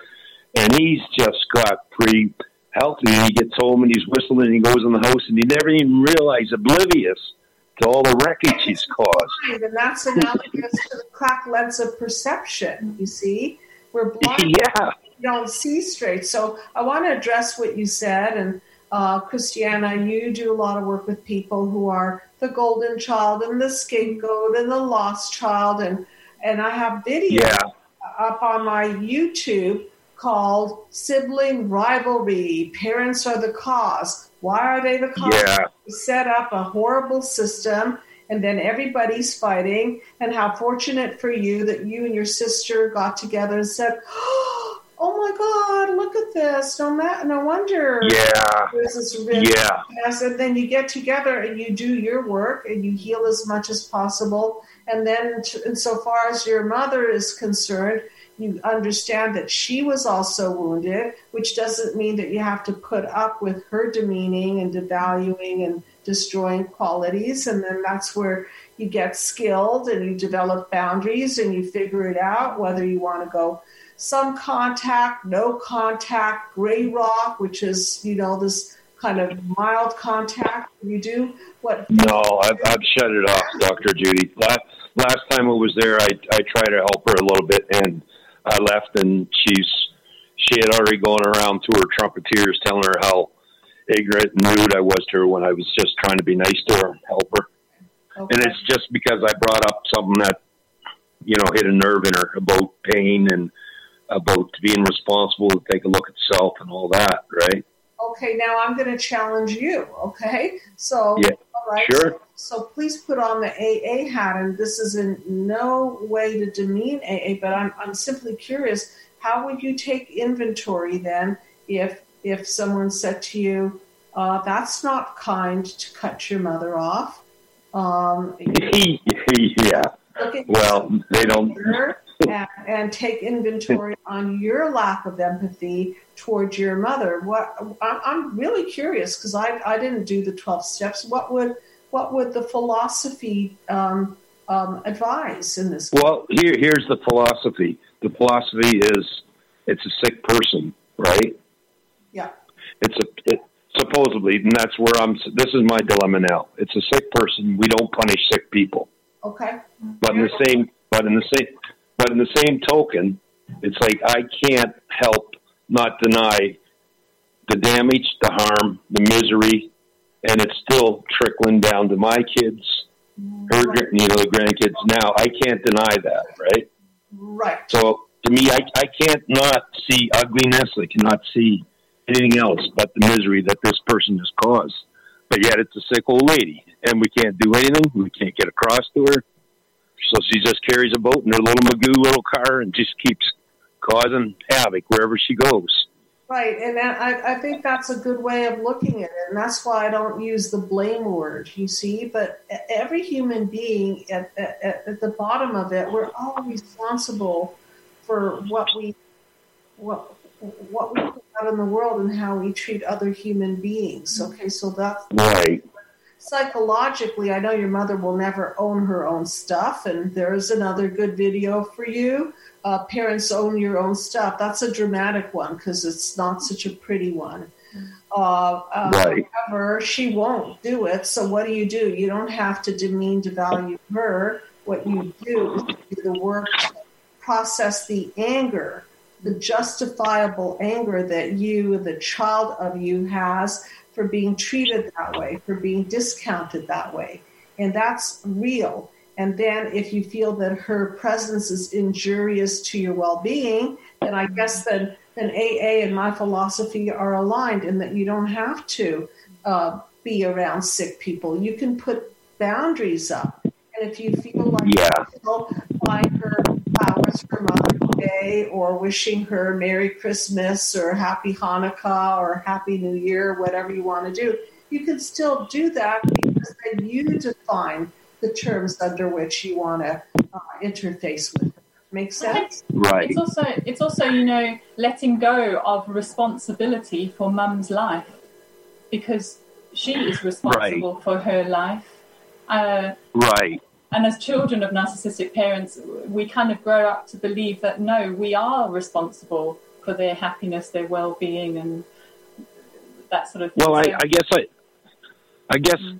and he's just got pretty healthy. And he gets home and he's whistling, and he goes in the house, and he never even realized, oblivious to all the wreckage he's caused. and that's analogous to the cracked lens of perception. You see, we're blind. Yeah, you don't see straight. So I want to address what you said. And uh, Christiana, you do a lot of work with people who are the golden child and the scapegoat and the lost child. And, and I have videos yeah, up on my YouTube called Sibling Rivalry Parents Are the Cause. Why are they the cause? Yeah. Set up a horrible system and then everybody's fighting. And how fortunate for you that you and your sister got together and said, "Oh my God, look at this! No, ma- no wonder." Yeah. This is really yeah. Mess. And then you get together and you do your work and you heal as much as possible. And then, insofar as your mother is concerned, you understand that she was also wounded, which doesn't mean that you have to put up with her demeaning and devaluing and destroying qualities. And then that's where you get skilled and you develop boundaries and you figure it out whether you want to go some contact, no contact, gray rock, which is, you know, this kind of mild contact. You do what? No, I've, I've shut it off, Dr. Judy. Last, last time I was there, I, I tried to help her a little bit and I left and she's, she had already gone around to her trumpeteers telling her how ignorant and rude I was to her when I was just trying to be nice to her, and help her. Okay. And it's just because I brought up something that, you know, hit a nerve in her about pain and about being responsible to take a look at self and all that, right? Okay, now I'm going to challenge you. Okay, so yeah, all right, sure. So, so, please put on the AA hat, and this is in no way to demean AA, but I'm I'm simply curious. How would you take inventory then if if someone said to you, uh, "That's not kind to cut your mother off"? Um, yeah. Well, they don't. And, and, take inventory on your lack of empathy towards your mother. What I'm really curious because I, I didn't do the twelve steps. What would what would the philosophy um, um, advise in this? Well, here here's the philosophy. The philosophy is it's a sick person, right? Yeah. It's a it, supposedly, and that's where I'm. This is my dilemma now. It's a sick person. We don't punish sick people. Okay. But in the same, but in the same, but in the same token, it's like I can't help not deny the damage, the harm, the misery, and it's still trickling down to my kids, her, you know, the grandkids. Now I can't deny that, right? Right. So to me, I I can't not see ugliness. I cannot see anything else but the misery that this person has caused. But yet it's a sick old lady, and we can't do anything. We can't get across to her. So she just carries a boat in her little Magoo little car and just keeps causing havoc wherever she goes. Right, and I, I think that's a good way of looking at it, and that's why I don't use the blame word. You see, but every human being at, at, at the bottom of it, we're all responsible for what we what what we put out in the world and how we treat other human beings. Okay, so that's right. Psychologically, I know your mother will never own her own stuff, and there's another good video for you. Uh, parents own your own stuff. That's a dramatic one because it's not such a pretty one. Uh, uh, right. However, she won't do it. So what do you do? You don't have to demean, devalue her. What you do is do the work process the anger the justifiable anger that you, the child of you, has for being treated that way, for being discounted that way. And that's real. And then if you feel that her presence is injurious to your well being, then I guess then, then AA and my philosophy are aligned in that you don't have to uh, be around sick people. You can put boundaries up. And if you feel like yeah. find her flowers for Mother's Day or wishing her Merry Christmas or Happy Hanukkah or Happy New Year, whatever you want to do, you can still do that because then you define the terms under which you want to uh, interface with her. Makes sense? Right. It's also, it's also, you know, letting go of responsibility for mum's life because she is responsible right. for her life. Uh, right and as children of narcissistic parents, we kind of grow up to believe that no, we are responsible for their happiness, their well-being, and that sort of. Thing. Well, I, I guess I, I guess mm.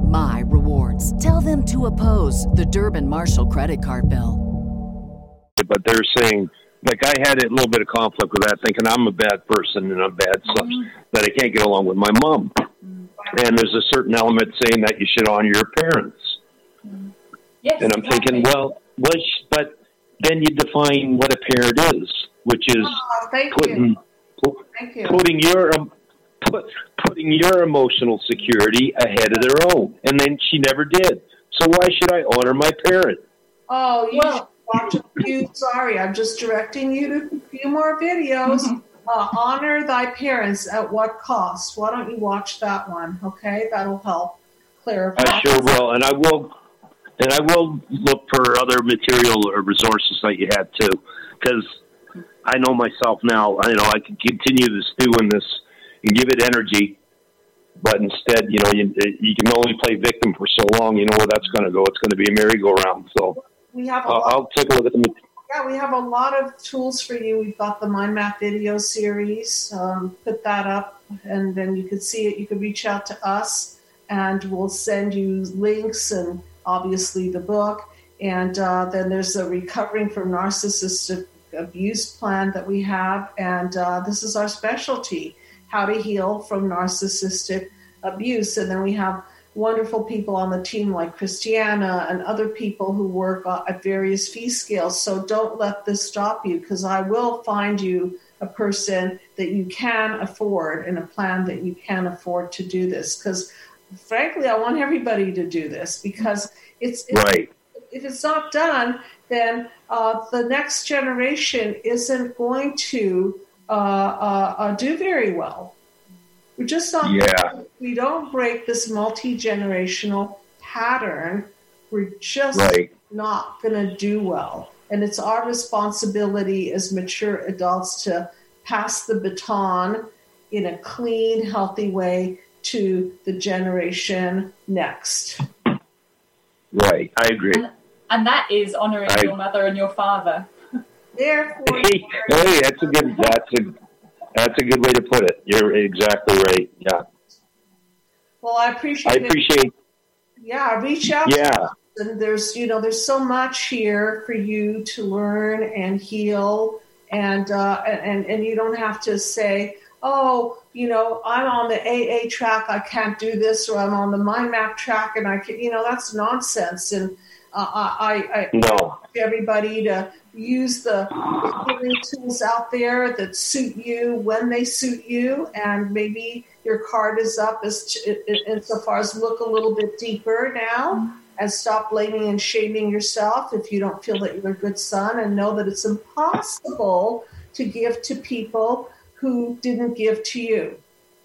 my rewards. Tell them to oppose the Durbin Marshall credit card bill. But they're saying, like, I had a little bit of conflict with that, thinking I'm a bad person and I'm bad, so mm-hmm. that I can't get along with my mom. Mm-hmm. And there's a certain element saying that you should honor your parents. Mm-hmm. Yes, and I'm exactly. thinking, well, was but then you define what a parent is, which is oh, putting you. You. putting your um, put, putting your emotional security ahead of their own, and then she never did. So why should I honor my parent? Oh, you well, watch a few. Sorry, I'm just directing you to a few more videos. Mm-hmm. Uh, honor thy parents at what cost? Why don't you watch that one? Okay, that'll help clarify. I sure will, and I will and I will look for other material or resources that you had too, because I know myself now. I know I can continue this doing this and give it energy, but instead, you know, you, you can only play victim for so long. You know where that's going to go. It's going to be a merry-go-round. So we have. Uh, I'll take a look at the. Yeah, we have a lot of tools for you. We've got the mind map video series. Um, put that up, and then you could see it. You could reach out to us, and we'll send you links and obviously the book. And uh, then there's a recovering from narcissistic abuse plan that we have. And uh, this is our specialty how to heal from narcissistic abuse. And then we have wonderful people on the team like Christiana and other people who work at various fee scales. So don't let this stop you because I will find you a person that you can afford and a plan that you can afford to do this because frankly, I want everybody to do this because it's, right. If it's not done, then uh, the next generation isn't going to uh, uh, uh do very well. We're just not. Yeah. We don't break this multi generational pattern. We're just right. not going to do well, and it's our responsibility as mature adults to pass the baton in a clean, healthy way to the generation next. Right, I agree. And, and that is honoring I, your mother and your father. Therefore, hey, hey, that's a good that's a that's a good way to put it. You're exactly right. Yeah. Well, I appreciate. I appreciate. It. Yeah, reach out. Yeah. And there's you know there's so much here for you to learn and heal, and uh, and and you don't have to say oh, you know, I'm on the AA track, I can't do this, or I'm on the mind map track, and I can, you know, that's nonsense. And uh, I, I, no. everybody to use the tools out there that suit you when they suit you, and maybe your card is up as insofar as look a little bit deeper now. And stop blaming and shaming yourself if you don't feel that you're a good son, and know that it's impossible to give to people who didn't give to you.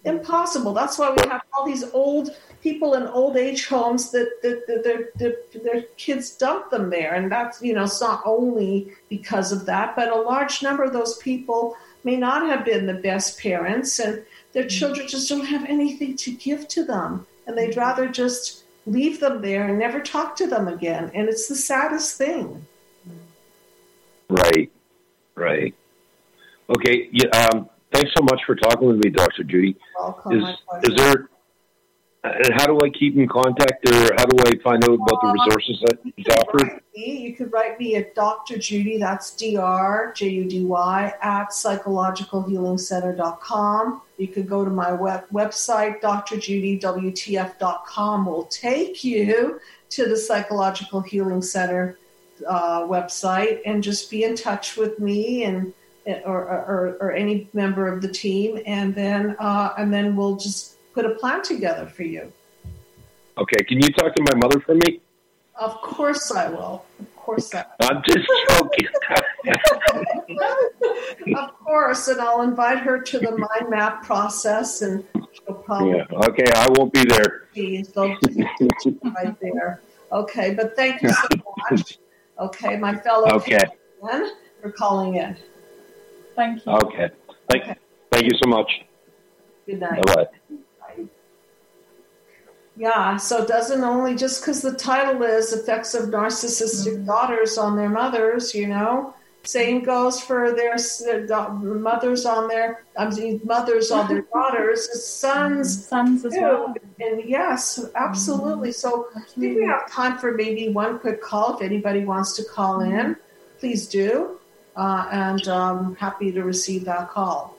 Impossible. That's why we have all these old people in old age homes that, that, that their, their, their kids dump them there. And that's, you know, it's not only because of that, but a large number of those people may not have been the best parents and their mm-hmm. children just don't have anything to give to them. And they'd rather just leave them there and never talk to them again. And it's the saddest thing. Right, right. Okay, yeah, um, Thanks so much for talking with me, Dr. Judy. Welcome, is, is there, and how do I keep in contact or how do I find out about the resources that is offered? You could write me at Dr. Judy, that's D-R, J-U-D-Y, at psychologicalhealingcenter.com. You could go to my web, website, drjudywtf.com will take you to the Psychological Healing Center uh, website and just be in touch with me and or, or, or any member of the team, and then uh, and then we'll just put a plan together for you. Okay, can you talk to my mother for me? Of course I will. Of course I will. I'm just joking. of course, and I'll invite her to the mind map process, and she'll probably. Yeah. Okay, I won't be there. right there. Okay, but thank you so much. Okay, my fellow. Okay. for calling in. Thank you. Okay. Thank, okay. thank you so much. Good night. Bye-bye. Yeah, so it doesn't only just because the title is Effects of Narcissistic mm-hmm. Daughters on Their Mothers, you know, Same goes for their mothers on their I mean, mothers on their daughters, sons, sons as too. well. And yes, absolutely. So absolutely. I think we have time for maybe one quick call. If anybody wants to call mm-hmm. in, please do, uh, and I'm um, happy to receive that call.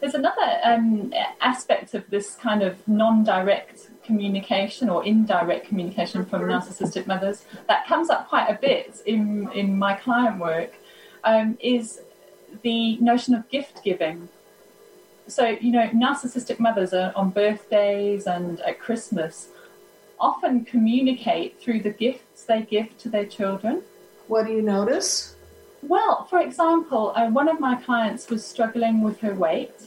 There's another um, aspect of this kind of non-direct communication or indirect communication from mm-hmm. narcissistic mothers that comes up quite a bit in in my client work um, is the notion of gift giving. So, you know, narcissistic mothers are on birthdays and at Christmas often communicate through the gifts they give to their children. What do you notice? Well, for example, uh, one of my clients was struggling with her weight.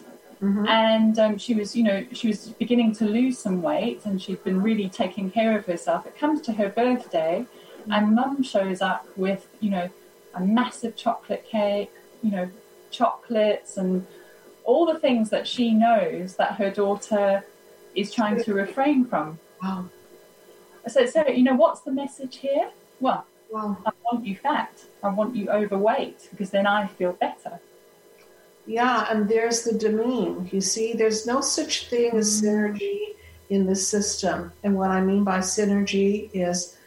Mm-hmm. And um, she was, you know, she was beginning to lose some weight, and she'd been really taking care of herself. It comes to her birthday, and Mum shows up with, you know, a massive chocolate cake, you know, chocolates and all the things that she knows that her daughter is trying to refrain from. Wow. So, so you know, what's the message here? Well, wow. I want you fat. I want you overweight because then I feel better. Yeah, and there's the demean. You see, there's no such thing as mm. synergy in the system. And what I mean by synergy is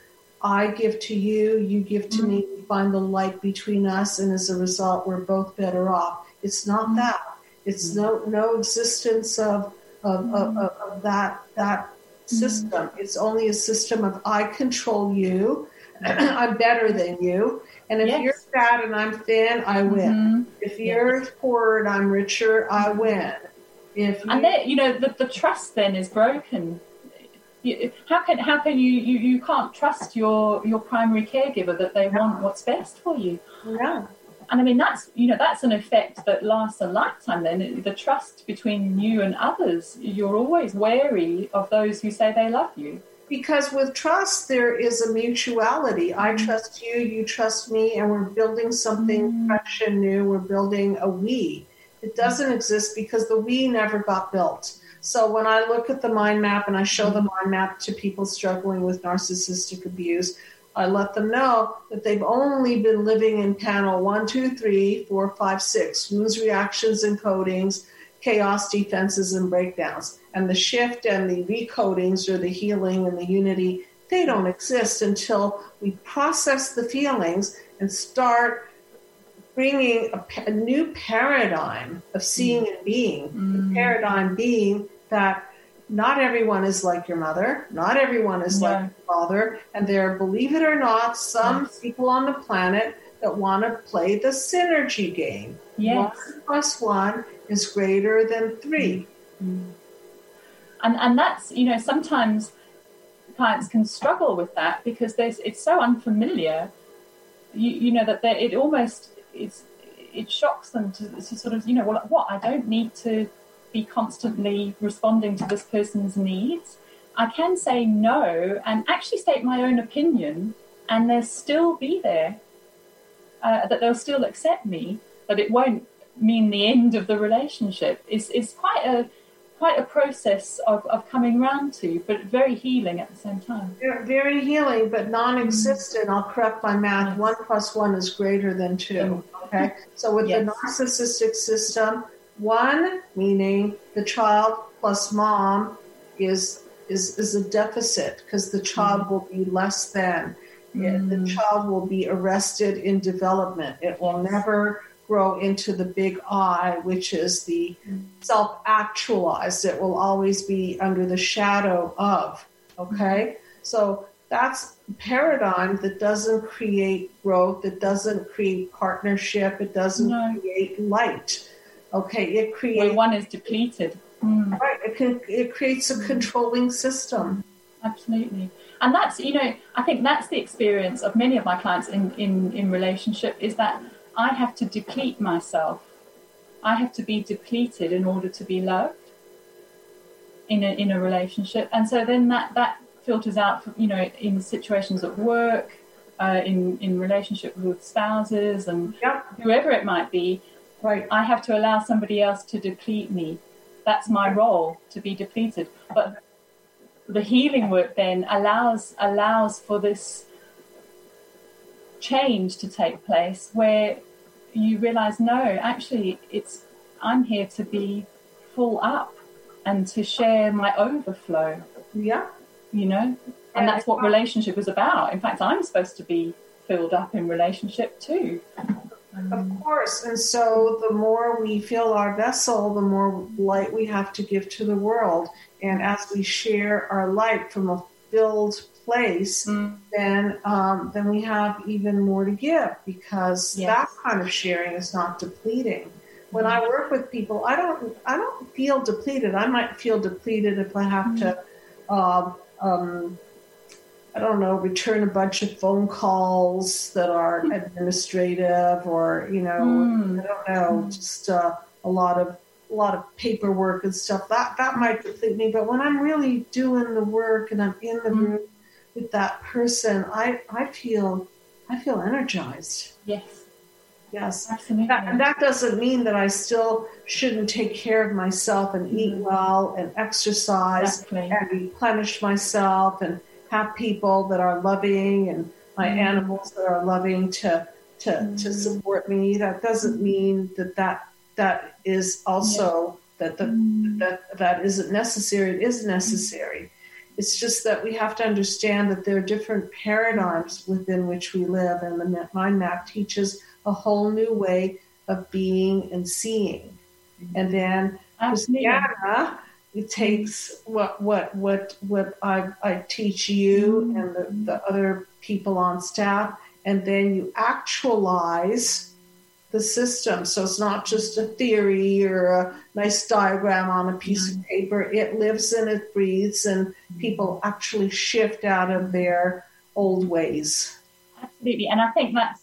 I give to you, you give to mm-hmm. me, we find the light between us, and as a result, we're both better off. It's not mm-hmm. that. It's no no existence of of, of, mm-hmm. of that that system. It's only a system of I control you. I'm better than you. And if yes. you're fat and I'm thin, I win. Mm-hmm. If you're yes. poor and I'm richer, I win. If you, and then you know the, the trust then is broken you, how can how can you, you you can't trust your your primary caregiver that they want what's best for you yeah and i mean that's you know that's an effect that lasts a lifetime then the trust between you and others you're always wary of those who say they love you because with trust there is a mutuality i mm. trust you you trust me and we're building something mm. fresh and new we're building a we it doesn't exist because the we never got built so when I look at the mind map and I show the mind map to people struggling with narcissistic abuse, I let them know that they've only been living in panel one, two, three, four, five, six wounds, reactions, and codings, chaos, defenses, and breakdowns. And the shift and the recodings or the healing and the unity, they don't exist until we process the feelings and start bringing a, a new paradigm of seeing and being. Mm. The paradigm being that not everyone is like your mother, not everyone is yeah. like your father, and there are, believe it or not, some yes. people on the planet that want to play the synergy game. Yes. One plus one is greater than 3 mm-hmm. And and that's you know sometimes clients can struggle with that because there's it's so unfamiliar. You you know that it almost it's it shocks them to, to sort of you know well what I don't need to be constantly responding to this person's needs. I can say no and actually state my own opinion, and they'll still be there, uh, that they'll still accept me, but it won't mean the end of the relationship. It's, it's quite a quite a process of, of coming round to, but very healing at the same time. Very healing, but non-existent. I'll correct my math. Yes. One plus one is greater than two. Okay, so with yes. the narcissistic system, one, meaning the child plus mom is is, is a deficit because the child mm. will be less than. Mm. The child will be arrested in development. It will never grow into the big I, which is the mm. self actualized. It will always be under the shadow of. Okay? So that's a paradigm that doesn't create growth, it doesn't create partnership, it doesn't no. create light. Okay, it creates. One is depleted. Mm. Right, it, can, it creates a controlling system. Absolutely. And that's, you know, I think that's the experience of many of my clients in, in, in relationship is that I have to deplete myself. I have to be depleted in order to be loved in a, in a relationship. And so then that, that filters out, you know, in situations at work, uh, in, in relationship with spouses and yep. whoever it might be. Right. I have to allow somebody else to deplete me. That's my role to be depleted. But the healing work then allows allows for this change to take place where you realize no, actually, it's I'm here to be full up and to share my overflow. Yeah. You know, and that's what relationship is about. In fact, I'm supposed to be filled up in relationship too. Of course. And so the more we fill our vessel, the more light we have to give to the world. And as we share our light from a filled place, mm. then um, then we have even more to give because yes. that kind of sharing is not depleting. When mm. I work with people, I don't I don't feel depleted. I might feel depleted if I have mm. to uh, um, I don't know, return a bunch of phone calls that are administrative or, you know, mm. I don't know, just uh, a lot of a lot of paperwork and stuff. That that might deplete me. But when I'm really doing the work and I'm in the mm. room with that person, I, I feel I feel energized. Yes. Yes. Absolutely. That, and that doesn't mean that I still shouldn't take care of myself and eat mm. well and exercise exactly. and replenish myself and have people that are loving and my mm-hmm. animals that are loving to to mm-hmm. to support me. That doesn't mean that that that is also yeah. that the mm-hmm. that that isn't necessary. It is necessary. It's just that we have to understand that there are different paradigms within which we live, and the mind map teaches a whole new way of being and seeing. Mm-hmm. And then Christiana it takes what what what what I, I teach you mm-hmm. and the, the other people on staff, and then you actualize the system. So it's not just a theory or a nice diagram on a piece of mm-hmm. paper. It lives and it breathes, and mm-hmm. people actually shift out of their old ways. Absolutely, and I think that's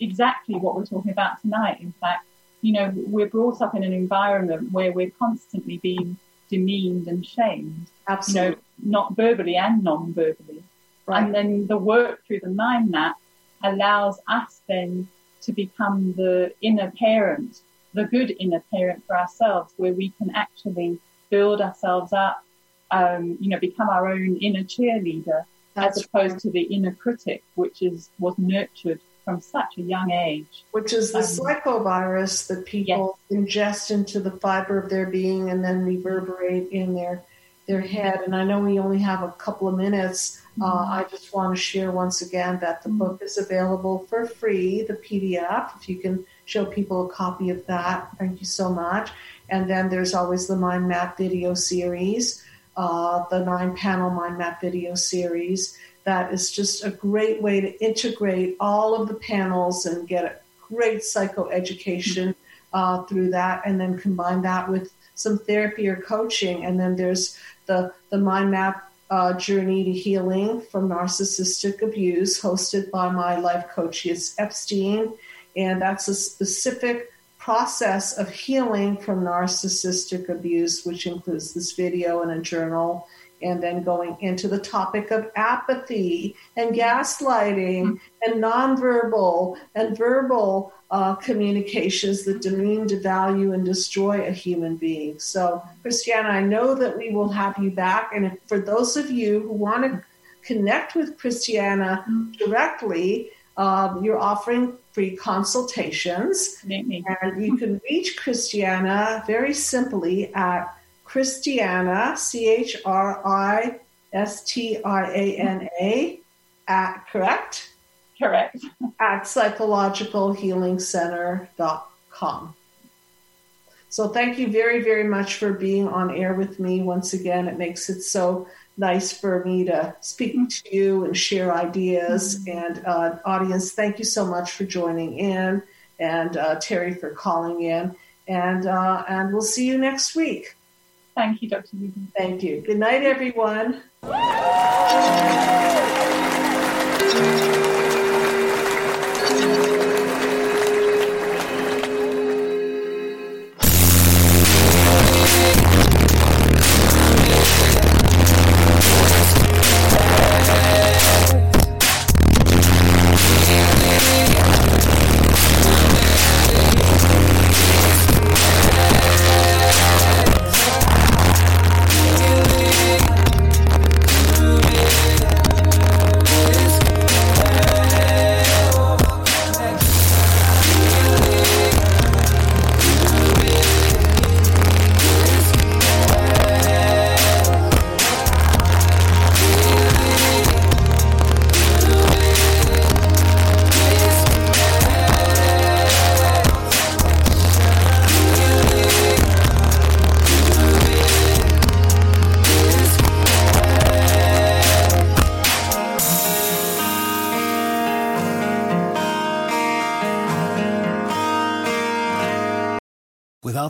exactly what we're talking about tonight. In fact, you know, we're brought up in an environment where we're constantly being demeaned and shamed. Absolutely. You know, not verbally and non-verbally. Right. And then the work through the mind map allows us then to become the inner parent, the good inner parent for ourselves, where we can actually build ourselves up, um, you know, become our own inner cheerleader, That's as opposed right. to the inner critic, which is was nurtured from such a young age. Which is the um, psychovirus that people yes. ingest into the fiber of their being and then reverberate in their their head. And I know we only have a couple of minutes. Uh, mm-hmm. I just want to share once again that the mm-hmm. book is available for free, the PDF. If you can show people a copy of that, thank you so much. And then there's always the Mind Map video series, uh, the nine panel Mind Map video series that is just a great way to integrate all of the panels and get a great psychoeducation uh, through that, and then combine that with some therapy or coaching. And then there's the the mind map uh, journey to healing from narcissistic abuse, hosted by my life coach, Yitz Epstein, and that's a specific process of healing from narcissistic abuse, which includes this video and a journal and then going into the topic of apathy and gaslighting and nonverbal and verbal uh, communications that demean, devalue, and destroy a human being. So, Christiana, I know that we will have you back. And if, for those of you who want to connect with Christiana directly, um, you're offering free consultations. And you can reach Christiana very simply at Christiana, C H R I S T I A N A, at correct? Correct. At psychologicalhealingcenter.com. So thank you very, very much for being on air with me once again. It makes it so nice for me to speak to you and share ideas. Mm-hmm. And uh, audience, thank you so much for joining in, and uh, Terry for calling in. And uh, and we'll see you next week. Thank you, Dr. Newton. Thank you. Good night, everyone.